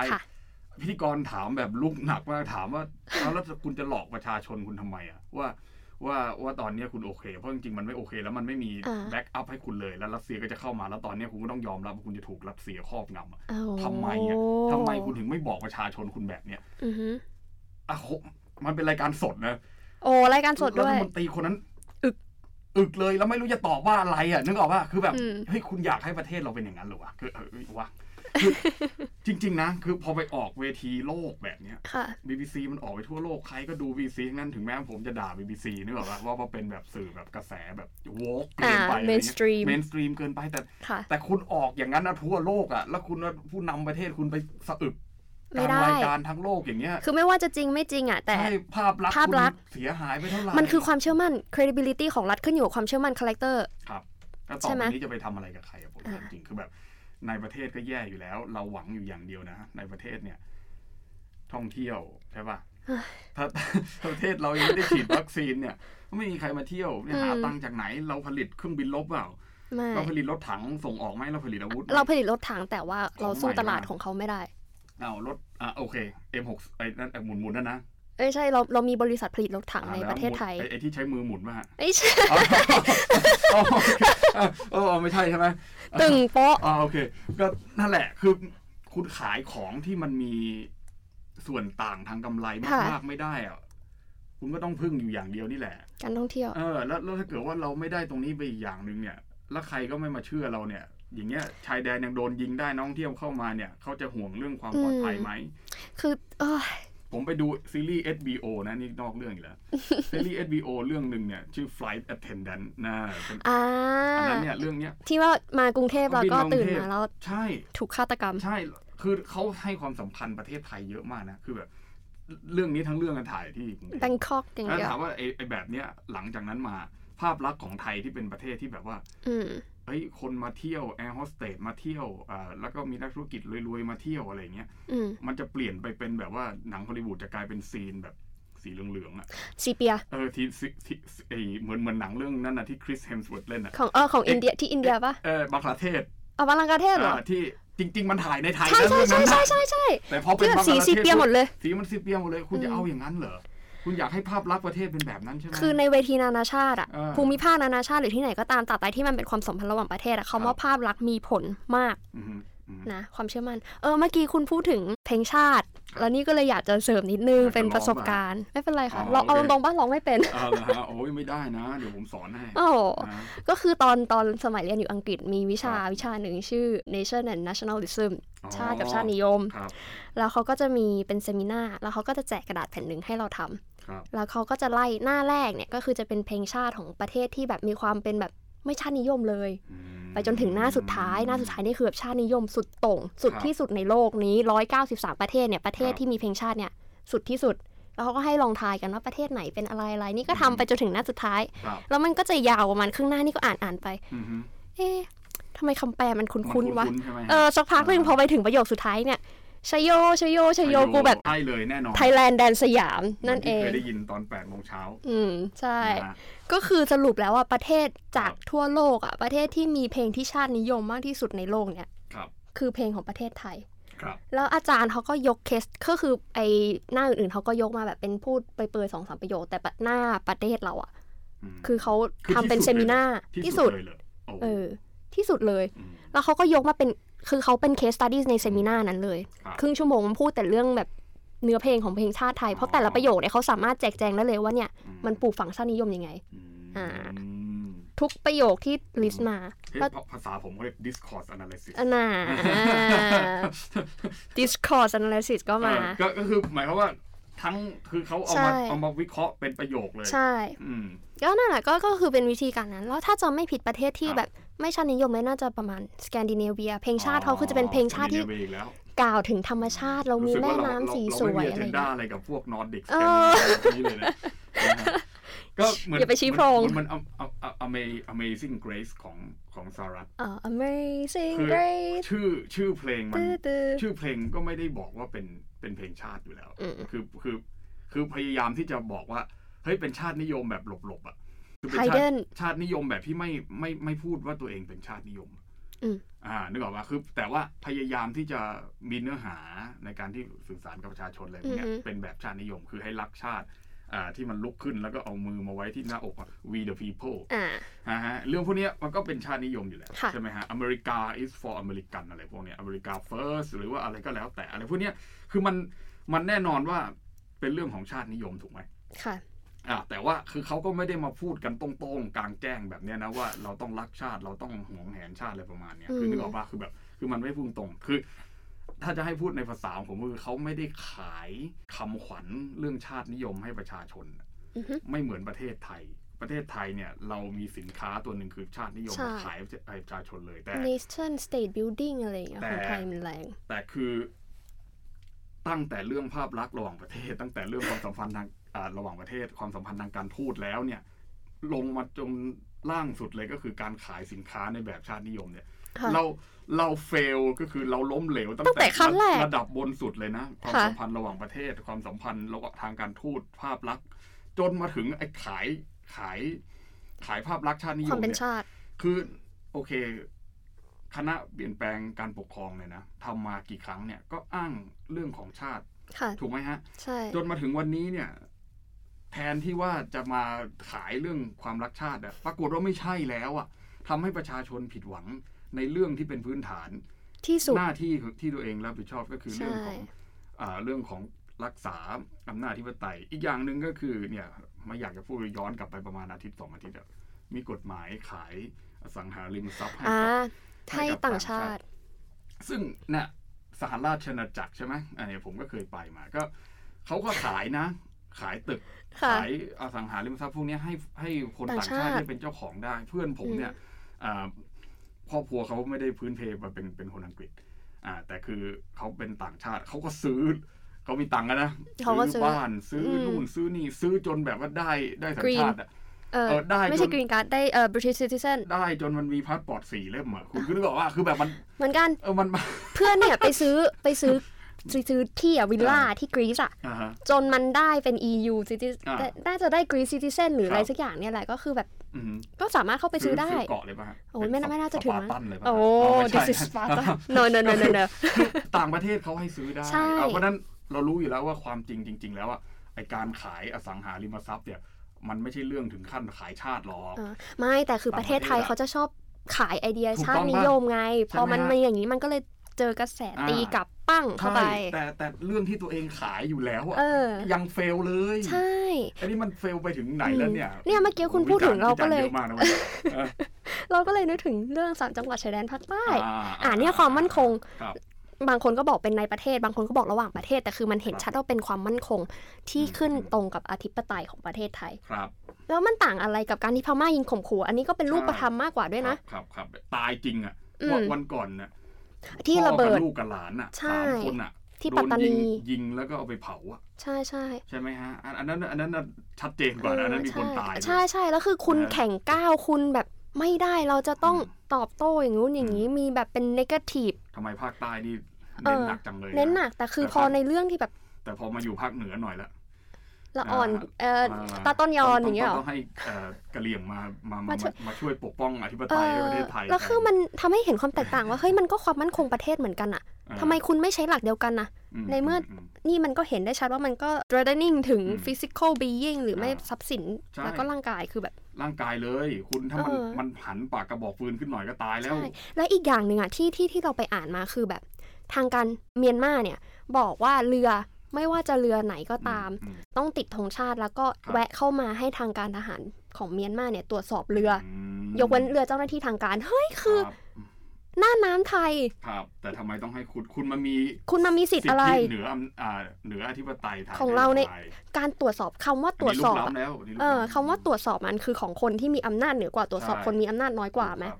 พิธีกรถามแบบลุกหนักมากถามว่าแล้วคุณจะหลอกประชาชนคุณทำไมอะว่าว่าว่าตอนนี้คุณโอเค เพราะจริงๆมันไม่โอเค แล้วมันไม่มีแบ็กอัพให้คุณเลย แล้วรัสเซียก็จะเข้ามาแล้วตอนนี้คุณก็ต้องยอมรับว่าคุณจะถูกรัสเซียครอบงำทำไมอะทำไมคุณถึงไม่บอกประชาชนคุณแบบเนี้ยอะมันเป็นรายการสดนะ โอ้รายการสดด้วยรัฐมนตรีคนนั้น อึกอึกเลยแล้วไม่รู้จะตอบว่าอะไรอะนึกออกว่าคือแบบเฮ้ยคุณอยากให้ประเทศเราเป็นอย่างนั้นหรอวะคือวะ จริง ๆ นะ คือพอไปออกเวทีโลกแบบเนี้ย BBC มันออกไปทั่วโลกใครก็ดู BBC นั้นถึงแม้ผมจะด่า BBC นึกออกปะว่าเป็นแบบสื่อแบบกระแสแบบ woke เกินไป mainstream mainstream เกินไปแต่ แต่คุณออกอย่างนั้นนะทั่วโลกอะแล้วคุณผู้นำประเทศคุณไปสะอึกกลางรายการทั้งโลกอย่างเงี้ย คือไม่ว่าจะจริงไม่จริงอะ แต่ภาพลักษณ์ภาพลักษณ์เสียหายไปเท่าไหร่ มันคือความเชื่อมั่น credibility ของรัฐขึ้นอยู่กับความเชื่อมั่น character ครับแล้วต่อไปนี้จะไปทำอะไรกับใครอะผมจริงคือแบบ ในประเทศก็แย่อยู่แล้ว เราหวังอยู่อย่างเดียวนะ ในประเทศเนี่ย ท่องเที่ยวใช่ปะถ้าประเทศเรายังไม่ได้ฉีดวัคซีนเนี่ยไม่มีใครมาเที่ยวหาตังค์จากไหน เราผลิตเครื่องบินรบเปล่าเราผลิตรถถังส่งออกไหมเราผลิตอาวุธ เราผลิตรถถังแต่ว่าเราสู้ตลาดของเขาไม่ได้ เอารถอะโอเค M6 ไอ้นั่นหมุนหมุนนั่นนะ เอ้ใช่เราเรามีบริษัทผลิตรถถังในประเทศไทยไอ้ที่ใช้มือหมุนป่ะไม่ใช่อ๋อไม่ใช่ใช่ไหมตึงโป๊ะอ๋อโอเค ก็นั่นแหละคือคุณขายของที่มันมีส่วนต่างทางกำไรมากๆไม่ได้อะคุณก็ต้องพึ่งอยู่อย่างเดียวนี่แหละการท่องเที่ยวเออแล้วแล้วถ้าเกิดว่าเราไม่ได้ตรงนี้ไปอีกอย่างหนึ่งเนี่ย แล้วใครก็ไม่มาเชื่อเราเนี่ย อย่างเงี้ยชายแดนยังโดนยิงได้น้องเที่ยวเข้ามาเนี่ย เขาจะห่วงเรื่องความปลอดภัยไหมคือเออ ผมไปดูซีรีส์ HBO นะนี่นอกเรื่องอีกแล้ว ซีรีส์ HBO เรื่องหนึ่งเนี่ย ชื่อ Flight Attendant นะเป็นอันนั้นเนี่ยเรื่องเนี้ยที่ว่ามากรุงเทพแล้วก็ตื่นมาแล้วใช่ถูกฆาตกรรม ใช่คือเขาให้ความสำคัญประเทศไทยเยอะมากนะ คือแบบเรื่องนี้ทั้งเรื่องกันถ่ายที่แบงคอกอย่างเดียวถามว่าไอ้ไอ้แบบเนี้ยหลังจากนั้นมาภาพลักษณ์ของไทยที่เป็นประเทศที่แบบว่า เฮ้ยคนมาเที่ยวแอร์โฮสเตสมาเที่ยวอ่าแล้วก็มีนักธุรกิจรวยๆมาเที่ยวอะไรเงี้ยมันจะเปลี่ยนไปเป็นแบบว่าหนังฮอลลีวูดจะกลายเป็น scene แบบสีเหลืองๆอะ sepia เออที่ที่ไอเหมือนเหมือนหนังเรื่องนั้นนะที่ Chris Hemsworth เล่นอะของเออของอินเดียที่อินเดียปะเออบังคลาเทศอ๋อบังคลาเทศเหรอที่จริง ๆ มันถ่ายในไทยใช่ใช่ใช่ใช่ใช่ใช่แต่พอเป็นสี sepia หมดเลย สีมัน sepia หมดเลย คุณจะเอาอย่างนั้นเหรอ คุณอยากให้ภาพลักษณ์ประเทศเป็นแบบนั้นใช่ไหมคือในเวทีนานาชาติอะภูมิภาคนานาชาติหรือที่ไหนก็ตามตัดไปที่มันเป็นความสัมพันธ์ระหว่างประเทศอะคำว่าภาพลักษณ์มีผลมากนะความเชื่อมั่นเออเมื่อกี้คุณพูดถึงเพลงชาติ แล้วนี่ก็เลยอยากจะเสริมนิดนึงเป็นประสบการณ์ ไม่เป็นไรค่ะเราเอาตรงๆบ้านร้องไม่เป็นอ๋อโอ้ยไม่ได้นะ เดี๋ยวผมสอนให้โอ้ก็คือตอนตอนสมัยเรียนอยู่อังกฤษมีวิชาวิชาหนึ่งชื่อ Nation and Nationalism ชาติกับชาตินิยม แล้วเขาก็จะมีเป็นเซมินาแล้วเขาก็จะแจกกระดาษแผ่นหนึ่งให้เราทำ แล้วเขาก็จะไล่หน้าแรกเนี่ยก็คือจะเป็นเพลงชาติของประเทศที่แบบมีความเป็นแบบไม่ชาตินิยมเลย ไปจนถึงหน้าสุดท้าย หน้าสุดท้ายนี่คือแบบชาตินิยมสุดตรงสุดที่สุดในโลกนี้ร้อยเก้าสิบสามประเทศเนี่ยประเทศที่มีเพลงชาติเนี่ยสุดที่สุด แล้วเขาก็ให้ลองทายกันว่าประเทศไหนเป็นอะไรอะไรนี่ก็ทำไปจนถึงหน้าสุดท้าย แล้วมันก็จะยาวประมาณครึ่งหน้านี่ก็อ่านอ่านไป เอ๊ะทำไมคำแปลมันคุ้นๆวะเออสักพักหนึ่งพอไปถึงประโยคสุดท้ายเนี่ย ชโยชโยชโยกูแบบใช่เลยแน่นอนไทยแลนด์แดนสยามนั่นเองเคยได้ยินตอน8ปดโมงเช้าอืมใช่ ก็คือสรุปแล้วว่าประเทศจากทั่วโลกอะประเทศที่มีเพลงที่ชาตินิยมมากที่สุดในโลกเนี่ยคือเพลงของประเทศไทยแล้วอาจารย์เขาก็ยกเคสก็คือไอหน้าอื่นๆเขาก็ยกมาแบบเป็นพูดไปเปิดสองสามประโยคแต่หน้าประเทศเราอะคือเขาทำเป็น seminar ที่สุดเออที่สุดเลย แล้วเขาก็ยกมาเป็น คือเขาเป็น case study ใน seminar นั้นเลย ครึ่งชั่วโมงมันพูดแต่เรื่องแบบเนื้อเพลงของเพลงชาติไทย เพราะแต่ละประโยคเนี่ยเขาสามารถแจกแจงได้เลยว่าเนี่ยมันปลูกฝังชาตินิยมยังไง อ่า ทุกประโยคที่ list มาภาษาผมเรียก discourse analysis น่า discourse analysis ก็มา ก็คือหมายความว่า ทั้งคือเขาเอามาเอามาวิเคราะห์เป็นประโยคเลยใช่ก็นั่นแหละก็ก็คือเป็นวิธีการนั้น แล้วถ้าจะไม่ผิดประเทศที่แบบไม่ชาตินิยมเลยน่าจะประมาณสแกนดิเนเวีย เพลงชาติเขาคือจะเป็นเพลงชาติที่กล่าวถึงธรรมชาติเรามีแม่น้ำสีสวยอะไรอย่างเงี้ย อะไรกับพวกนอร์ดิกนี่เลยนะก็เหมือนอย่าไปชี้โพรง มัน Amazing Grace ของของสารัตอ่า Amazing Grace ชื่อชื่อเพลงมันชื่อเพลงก็ไม่ได้บอกว่าเป็น เป็นเพลงชาติอยู่แล้ว คือคือคือพยายามที่จะบอกว่า เฮ้ยเป็นชาตินิยมแบบหลบๆอะคือเป็นชาติชาตินิยมแบบที่ไม่ไม่ไม่พูดว่าตัวเองเป็นชาตินิยมอ่านึกออกว่าคือ แต่ว่าพยายามที่จะมีเนื้อหาในการที่สื่อสารกับประชาชนอะไรเงี้ยเป็นแบบชาตินิยม คือให้รักชาติอ่าที่มันลุกขึ้นแล้วก็เอามือมาไว้ที่หน้าอก we the people อ่าฮะเรื่องพวกนี้มันก็เป็นชาตินิยมอยู่แล้ว ใช่ไหมฮะอเมริกา is for American อะไรพวกนี้อเมริกา first หรือว่าอะไรก็แล้วแต่อะไรพวกนี้ คือมันมันแน่นอนว่าเป็นเรื่องของชาตินิยมถูกไหมค่ะอ่าแต่ว่าคือเขาก็ไม่ได้มาพูดกันตรงๆกลางแจ้งแบบเนี้ยนะว่าเราต้องรักชาติเราต้องหวงแหนชาติอะไรประมาณเนี้ยคือนึกออกว่าคือแบบ คือมันไม่พูดตรงคือ ถ้าจะให้พูดในภาษาของผมคือเขาไม่ได้ขายคำขวัญเรื่องชาตินิยมให้ประชาชน ไม่เหมือนประเทศไทย ประเทศไทยเนี่ย เรามีสินค้าตัวหนึ่งคือชาตินิยมขายให้ประชาชนเลยแต่ nation state building อะไรอย่างเงี้ยของไทยมันแรงแต่คือ ตั้งแต่เรื่องภาพลักษณ์ระหว่างประเทศ ตั้งแต่เรื่องความสัมพันธ์ทางระหว่างประเทศ ความสัมพันธ์ทางการทูตแล้วเนี่ย ลงมาจนล่างสุดเลยก็คือการขายสินค้าในแบบชาตินิยมเนี่ยค่ะเราเราเฟลก็คือเราล้มเหลวตั้ตั้งแต่ขั้นแรกระดับบนสุดเลยนะ ความค่ะสัมพันธ์ระหว่างประเทศ ความสัมพันธ์ระหว่างทางการทูตภาพลักษณ์จนมาถึงไอ้ขายขายขายภาพลักษณ์ชาตินิยความมเป็นเนี่ยชาติคือโอเค คณะเปลี่ยนแปลงการปกครองเนี่ยนะทำมากี่ครั้งเนี่ยก็อ้าง เรื่องของชาติค่ะถูกไหมฮะใช่จนมาถึงวันนี้เนี่ย แทนที่ว่าจะมาขายเรื่องความรักชาติอะปรากฏว่าไม่ใช่แล้วอะทำให้ประชาชนผิดหวังในเรื่องที่เป็นพื้นฐานที่สุดหน้าที่ที่ตัวเองรับผิดชอบก็คือใช่เรื่องของอ่าเรื่องของรักษาอำนาจธิปไตย อีกอย่างหนึ่งก็คือเนี่ยไม่อยากจะพูดย้อนกลับไปประมาณอาทิตย์สองอาทิตย์อะมีกฎหมายขายอสังหาริมทรัพย์ให้อ่ากับให้ให้กับต่างต่างชาชาติติ ซึ่งเนี่ย สหราชอาณาจักรใช่ไหมอันนี้ผมก็เคยไปมา ก็เขาก็ขายนะ ขายตึกค่ะขายอสังหาริมทรัพย์พวกเนี้ยให้ให้คนต่างต่างชาติชาติได้เป็นเจ้าของได้ เพื่อนผมเนี่ยอ่าครอบครัวเขาไม่ได้พื้นเพมาเป็นเป็นคนอังกฤษ อ่า แต่คือเขาเป็นต่างชาติเขาก็ซื้อเขามีตังค์อะนะเขาก็ซื้อบ้านซื้ออมนู่นซื้อนี่ซื้อจนแบบว่าได้ได้สัญ Green ชาติอะ เออเออได้ไม่ใช่จนกรีนการ์ดได้เอ่อ British citizen ได้จนมันมีพาสปอร์ตสี่เล่มอะคุณก็นึกออกว่าคือแบบมันเหมือนกันเออมันเพื่อนเนี่ยไปซื้อไปซื้อไปซื้อที่อะวิลล่าที่กรีซอะอ่าฮะจนมันได้เป็น EU citizen อ่าได้น่าจะได้ Greece citizen หรืออะไรครับสักอย่างเนี่ยแหละก็คือแบบอืมก็สามารถเข้าไปซื้อได้เกาะเลยป่ะฮะโอ้ยไม่น่าไม่น่าจะถึงสมั้งปาร์ตันเลยป่ะโอ้ไม่ใช่ this is Sparta no no no no no ต่างประเทศเขาให้ซื้อได้ใช่เอาเพราะฉะนั้นเรารู้อยู่แล้วว่าความจริงจริง ๆ แล้วอะไอการขายอสังหาริมทรัพย์เนี่ย มันไม่ใช่เรื่องถึงขั้นขายชาติหรอกเออไม่แต่คือประเทศไทยต่างประเทศอะเขาจะชอบขายไอเดียถูกชาต้ติองนิยมไงใช่พอไหมมันฮะมาอย่างนี้มันก็เลยเจอกระแสอ่าตีกลับปั้งเข้าไปใช่แต่แต่เรื่องที่ตัวเองขายอยู่แล้วอะเออยังเฟลเลย ใช่ อันนี้มันเฟลไปถึงไหนแล้วเนี่ย เนี่ยเมื่อกี้คุณพูดถึงเราก็เลยวิจารณ์เยอะมากนะวันนี้เออเราก็เลยนึกถึงเรื่องสามจังหวัดชายแดนภาคใต้ อ่าอ่าเนี่ยความมั่นคงครั บบางคนก็บอกเป็นในประเทศ บางคนก็บอกระหว่างประเทศ แต่คือมันเห็นครับชัดว่าเป็นความมั่นคงที่อืมขึ้นอืมตรงกับอธิปไตยของประเทศไทยครับ แล้วมันต่างอะไรกับการที่พม่ายิงข่มขู่ อันนี้ก็เป็นรูปธรรมมากกว่าด้วยนะ ครับครับครับตายจริงอะอืมวันวันก่อนน่ะที่ระเบิดพ่อกับลูกกับหลานอะใช่สามคนอะที่โดปัตตานียิงยิงแล้วก็เอาไปเผาอะใช่ใช่ใช่ไหมฮะอันอันนั้นอันนั้นน่ะชัดเจนกว่านะอันนั้นมีคนตายใช่ใช่แล้วคือคุณนะแข่งก้าวคุณแบบไม่ได้เราจะต้องอืมตอบโต้อย่างงู้นอย่างนี้มีแบบเป็นนกาทีฟทำไมภาคใต้นี่ เอเน้นอหนักจังเลยะเน้นหนักแต่คือแต่พอภาคในเรื่องที่แบบ แต่พอมาอยู่ภาคเหนือหน่อยละละอ่อนอ่าเอ่อตาต้นยอนอย่างเงี้ยเหรอต้องให้เอ่อกะเหรี่ยงมามามามาช่วยมาช่วยปกป้องอธิปเอไตยให้อประเทศไทยแล้วคือแทมันทำให้เห็นความแตกต่างว่าเฮ้ยมันก็ความมั่นคงประเทศเหมือนกันอะเออทำไมคุณไม่ใช้หลักเดียวกันนะอืในเมื่อมนี่มันก็เห็นได้ชัดว่ามันก็ threatening ถึงอืม physical being หรือไม่อ่าทรัพย์สินใช่แล้วก็ร่างกายคือแบบ ร่างกายเลย คุณถ้ามันเออมันหันปากกระบอกฟืนขึ้นหน่อยก็ตายแล้วใช่และอีกอย่างหนึ่งอะที่ที่ที่เราไปอ่านมาคือแบบ ทางการเมียนมาเนี่ยบอกว่าเรือไม่ว่าจะเรือไหนก็ตามอืมต้องติดธงชาติแล้วก็ครับแวะเข้ามาให้ทางการทหารของเมียนมาเนี่ยตรวจสอบเรืออมยกเว้นเรือเจ้าหน้าที่ทางการเฮ้ยคือรับน่านน้ำไทย ครับ แต่ทำไมต้องให้คุณคุณมามี คุณมามีสิทธิ์อะไรเหนืออำอ่าเหนืออธิปไตยทางของเราในไทยการตรวจสอบคำว่าตรวจสอบนอะนี้ลุกล้ำแล้วนนี้ลุกเออล้ำคำว่าตรวจสอบมันคือของคนที่มีอำนาจเหนือกว่าตรวจสอบใช่คนมีอำนาจน้อยกว่าไหมครับ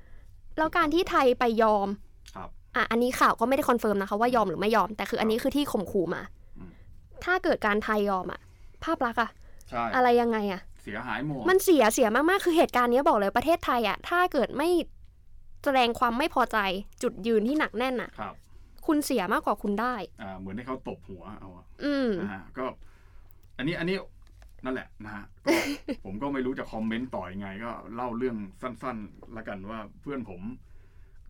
แล้วการที่ไทยไปยอมครับ อะอันนี้ข่าวก็ไม่ได้ confirm นะคะว่ายอมหรือไม่ยอม แต่คืออันนี้คือที่ข่มขู่มาอืมถ้าเกิดการไทยยอมอะภาพลักษณ์อะใช่อะไรยังไงอะเสียหายหมดมันเสียเสียมากๆ คือเหตุการณ์เนี้ยบอกเลยประเทศไทยอะถ้าเกิดไม่แสดงความไม่พอใจจุดยืนที่หนักแน่นอะครับ คุณเสียมากกว่าคุณได้ อ่าเหมือนให้เขาตบหัวเอาอะอืมนะฮะก็ อันนี้อันนี้นั่นแหละนะฮะก็ผมก็ไม่รู้จะคอมเมนต์ต่อยังไง ก็เล่าเรื่องสั้น ๆ ละกันว่าเพื่อนผม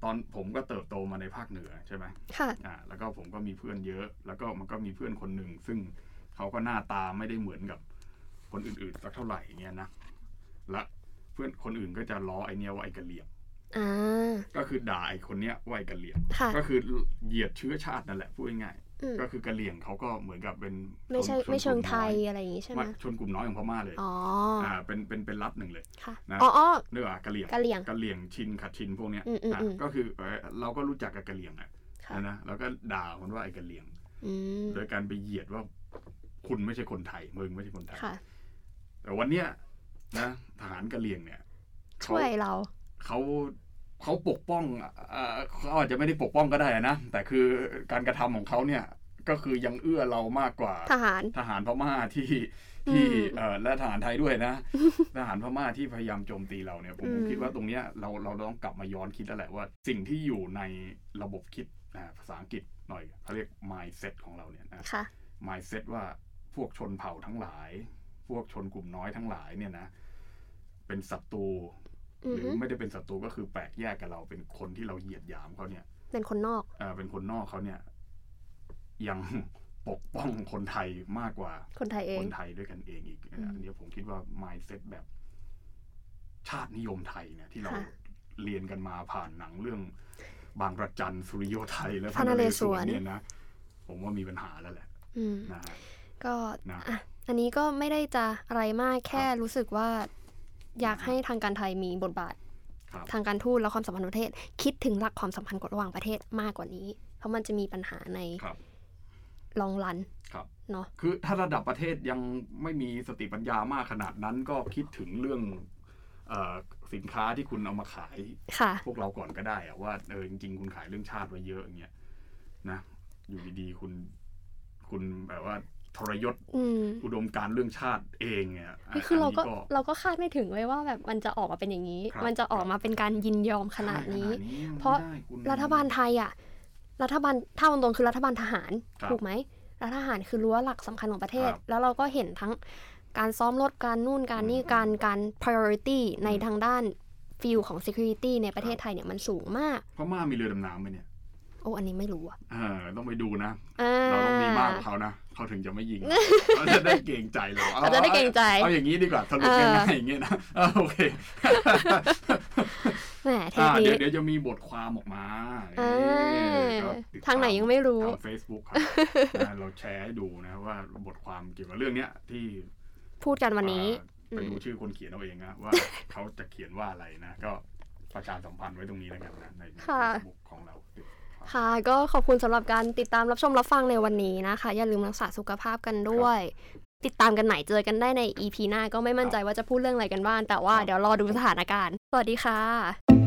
ตอนผมก็เติบโตมาในภาคเหนือใช่ไหมค่ะอ่าแล้วก็ผมก็มีเพื่อนเยอะ แล้วก็มันก็มีเพื่อนคนหนึ่งซึ่งเขาก็หน้าตาไม่ได้เหมือนกับคนอื่นๆสักเท่าไหร่เงี้ยนะและเพื่อนคนอื่นก็จะล้อไอเนี้ยว่าไอกะเหลี่ยงอ่าก็คือด่าไอคนเนี้ยว่าไอกะเหลี่ยงค่ะก็คือเหยียดเชื้อชาตินั่นแหละพูดง่ายอืมๆก็คือกะเหลี่ยงเขาก็เหมือนกับเป็นไม่ใช่ชนไม่เชิงกลุ่ไทยน้ออะไรอย่างงี้ใช่ไหมว่าชนกลุ่มน้อยของพม่าเลยอ๋ออ่าเป็นเป็นเป็นรัฐหนึ่งเลยค่ะนะอ๋ออ๋อเนื้ออกะเหลี่ยงกะเหลี่ยงกะเหลี่ยงชินขัดชินพวกเนี้ยอืมอืมอะอืมก็คือเอ่อเราก็รู้จักกับกะเหลี่ยงอะค่ะนะนะแล้วก็ด่าคนว่าไอ้กะเหลี่ยงอืมโดยการไปเหยียดว่าคุณไม่ใช่คนไทยมึงไม่ใช่คนไทยค่ะแต่วันเนี้ยนะทหารกะเหลี่ยงเนี่ยเขาช่วยเราเขา เขาปกป้องเอ่อเขาอาจจะไม่ได้ปกป้องก็ได้นะแต่คือการกระทำของเขาเนี่ยก็คือยังเอื้อเรามากกว่าทหารทหารพม่าที่ที่เอ่อและทหารไทยด้วยนะ ทหารพม่าที่พยายามโจมตีเราเนี่ยผมผมคิดว่าตรงเนี้ยเราเราต้องกลับมาย้อนคิดแล้วแหละว่าสิ่งที่อยู่ในระบบคิดนะภาษาอังกฤษหน่อยเขาเรียก mindset ของเราเนี่ยนะค่ะ mindset ว่าพวกชนเผ่าทั้งหลาย พวกชนกลุ่มน้อยทั้งหลายเนี่ยนะ เป็นศัตรูอื หอรือฮึไม่ได้เป็นศัตรูก็คือแปลกแยกกับเราเป็นคนที่เราเหยียดหยามเขาเนี่ย เป็นคนนอกเอ่อเป็นคนนอกเขาเนี่ย ยังปกป้องคนไทยมากกว่า คนไทยเอคงนไทยด้วยกันเองอีกอืมอันนี้ผมคิดว่า mindset แบบ ชาตินิยมไทยเนี่ย ที่เราค่ะเรียนกันมาผ่านหนังเรื่อง บางระจันสุริโยไทยและพระนเรศวรเนี่ยนะผมว่ามีปัญหาแล้วแหละอืมนะฮะก็นะอะอันนี้ก็ไม่ได้จะอะไรมากแค่รู้สึกว่า อยากให้ทางการไทยมีบทบาทครับทางการทูตและความสัมพันธ์ประเทศ คิดถึงหลักความสัมพันธ์ระหว่างประเทศมากกว่านี้ เพราะมันจะมีปัญหาในครับลองรันครับเนาะคือถ้าระดับประเทศยังไม่มีสติปัญญามากขนาดนั้นก็คิดถึงเรื่องเออสินค้าที่คุณเอามาขายค่ะพวกเราก่อนก็ได้อะว่าเออจริงๆคุณขายเรื่องชาติไว้เยอะอย่างเงี้ยนะอยู่ดีๆคุณคุณแบบว่า ทรยศอืมอุดมการณ์เรื่องชาติเองเนี่ยนี่คือเราก็นนี้เราก็คาดไม่ถึงเลยว่าแบบมันจะออกมาเป็นอย่างนี้ครับมันจะออกมาเป็นการยินยอมขนาดนี้ขนาดนี้มันเพราะไม่ได้คุณรัฐบาลไทยอะ รัฐบาลถ้าตรงๆคือรัฐบาลทหารครับถูกไหมรัฐทหารคือรั้วหลักสำคัญของประเทศครับแล้วเราก็เห็นทั้งการซ้อมรบการนู่นการนี่อืมการการ priority ในอืมทางด้านฟิลของ security ในประเทศครับไทยเนี่ยมันสูงมากพม่ามีเรือดำน้ำไหมเนี่ยโอ้อันนี้ไม่รู้อะเออต้องไปดูนะ อ่ เราต้องมีมากกว่าเขานะเขาถึงจะไม่ยิงเขาจะได้เกรงใจเราเขาจะได้เกรงใจเอาอย่างนี้ดีกว่าสรุปเออง่ายๆอย่างเงี้ยนะเออโอเคแหมเทปอ่านี้เดี๋ยวเดี๋ยวจะมีบทความออกมาอ่านี่ก็ติดตมทางไหนยังไม่รู้ทาง Facebook ครับนะเราแชร์ให้ดูนะว่าบทความเกี่ยวกับเรื่องเนี้ยที่พูดกันวันนี้อ่าไปดูอืมชื่อคนเขียนเอาเองนะว่าเขาจะเขียนว่าอะไรนะ ก็ประชาสัมพันธ์ไว้ตรงนี้แล้วกันนะในค่ะเฟซบุ๊กของเรา ค่ะ ก็ขอบคุณสำหรับการติดตามรับชมรับฟังในวันนี้นะคะ อย่าลืมรักษาสุขภาพกันด้วย ติดตามกันใหม่เจอกันได้ใน EP หน้าก็ไม่มั่นใจว่าจะพูดเรื่องอะไรกันบ้างแต่ว่าครับเดี๋ยวรอดูสถานการณ์ สวัสดีค่ะ